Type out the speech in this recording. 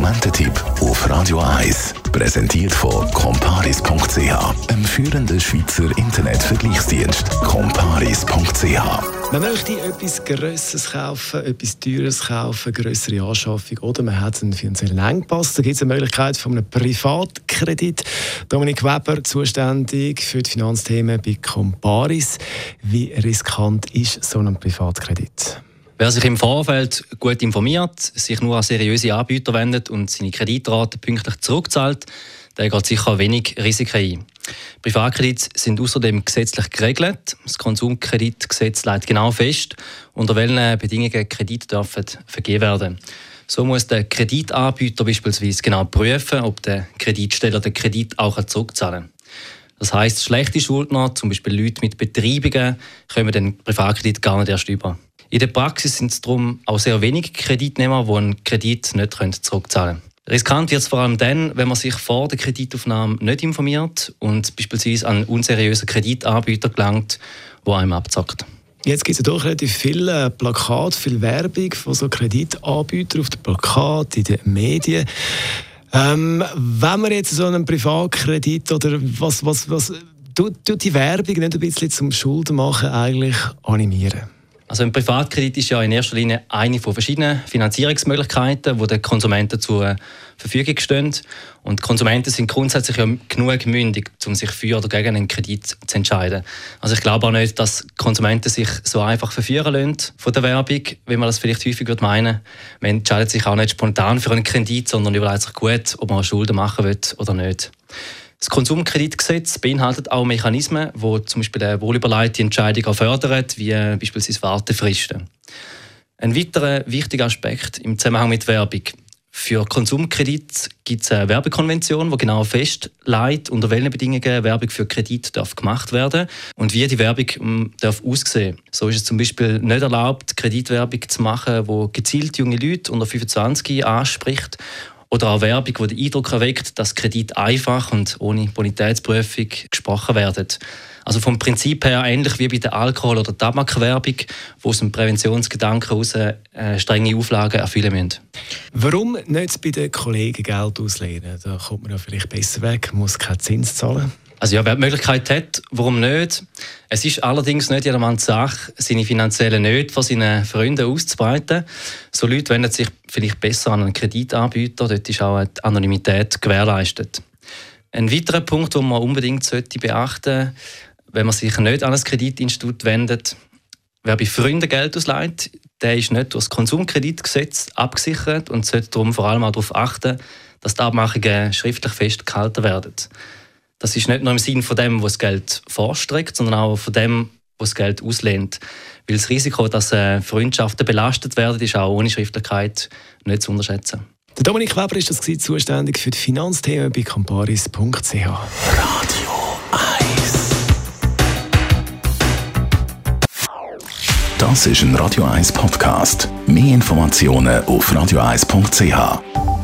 Konsumententipp auf Radio 1 präsentiert von comparis.ch, einem führenden Schweizer Internetvergleichsdienst. comparis.ch man möchte etwas Größeres kaufen, etwas Teures kaufen, größere Anschaffung oder man hat einen finanziellen Engpass. Da gibt es eine Möglichkeit von einem Privatkredit. Dominik Weber, zuständig für die Finanzthemen bei Comparis. Wie riskant ist so ein Privatkredit? Wer sich im Vorfeld gut informiert, sich nur an seriöse Anbieter wendet und seine Kreditrate pünktlich zurückzahlt, der geht sicher wenig Risiken ein. Privatkredite sind außerdem gesetzlich geregelt. Das Konsumkreditgesetz legt genau fest, unter welchen Bedingungen Kredite dürfen vergeben werden. So muss der Kreditanbieter beispielsweise genau prüfen, ob der Kreditsteller den Kredit auch zurückzahlen kann. Das heißt, schlechte Schuldner, zum Beispiel Leute mit Betreibungen, kommen den Privatkredit gar nicht erst über. In der Praxis sind es darum auch sehr wenige Kreditnehmer, die einen Kredit nicht zurückzahlen können. Riskant wird es vor allem dann, wenn man sich vor der Kreditaufnahme nicht informiert und beispielsweise an einen unseriösen Kreditanbieter gelangt, der einem abzockt. Jetzt gibt es ja doch relativ viele äh, Plakate, viel Werbung von so Kreditanbietern auf den Plakaten, in den Medien. Ähm, wenn man jetzt so einen Privatkredit oder was, was, was tut, tut die Werbung nicht ein bisschen zum Schuldenmachen eigentlich animieren? Also ein Privatkredit ist ja in erster Linie eine von verschiedenen Finanzierungsmöglichkeiten, die den Konsumenten zur Verfügung stehen. Und Konsumenten sind grundsätzlich ja genug mündig, um sich für oder gegen einen Kredit zu entscheiden. Also ich glaube auch nicht, dass Konsumenten sich so einfach verführen lassen von der Werbung, wie man das vielleicht häufig würde meinen. Man entscheidet sich auch nicht spontan für einen Kredit, sondern überlegt sich gut, ob man Schulden machen will oder nicht. Das Konsumkreditgesetz beinhaltet auch Mechanismen, die zum Beispiel eine wohlüberlegte Entscheidung fördern, wie beispielsweise Wartefristen. Ein weiterer wichtiger Aspekt im Zusammenhang mit Werbung. Für Konsumkredit gibt es eine Werbekonvention, die genau festlegt, unter welchen Bedingungen Werbung für Kredit darf gemacht werden und wie die Werbung hm, darf aussehen. So ist es zum Beispiel nicht erlaubt, Kreditwerbung zu machen, wo gezielt junge Leute unter 25 anspricht oder auch Werbung, die den Eindruck erweckt, dass Kredit einfach und ohne Bonitätsprüfung gesprochen werden. Also vom Prinzip her ähnlich wie bei der Alkohol- oder Tabakwerbung, wo aus dem Präventionsgedanken heraus äh, strenge Auflagen erfüllen müssen. Warum nicht bei den Kollegen Geld auslehnen? Da kommt man ja vielleicht besser weg, muss keinen Zins zahlen. Also ja, wer die Möglichkeit hat, warum nicht? Es ist allerdings nicht jedermanns Sache, seine finanziellen Nöte von seinen Freunden auszubreiten. So Leute wenden sich vielleicht besser an einen Kreditanbieter, dort ist auch die Anonymität gewährleistet. Ein weiterer Punkt, den man unbedingt sollte beachten wenn man sich nicht an ein Kreditinstitut wendet, wer bei Freunden Geld ausleiht, der ist nicht durch das Konsumkreditgesetz abgesichert und sollte darum vor allem auch darauf achten, dass die Abmachungen schriftlich festgehalten werden. Das ist nicht nur im Sinne von dem, was das Geld vorstreckt, sondern auch von dem, was das Geld auslehnt. Weil das Risiko, dass äh, Freundschaften belastet werden, ist auch ohne Schriftlichkeit nicht zu unterschätzen. Der Dominik Weber ist das zuständig für die Finanzthemen bei comparis.ch. Radio 1 Das ist ein Radio 1 Podcast. Mehr Informationen auf radio1.ch.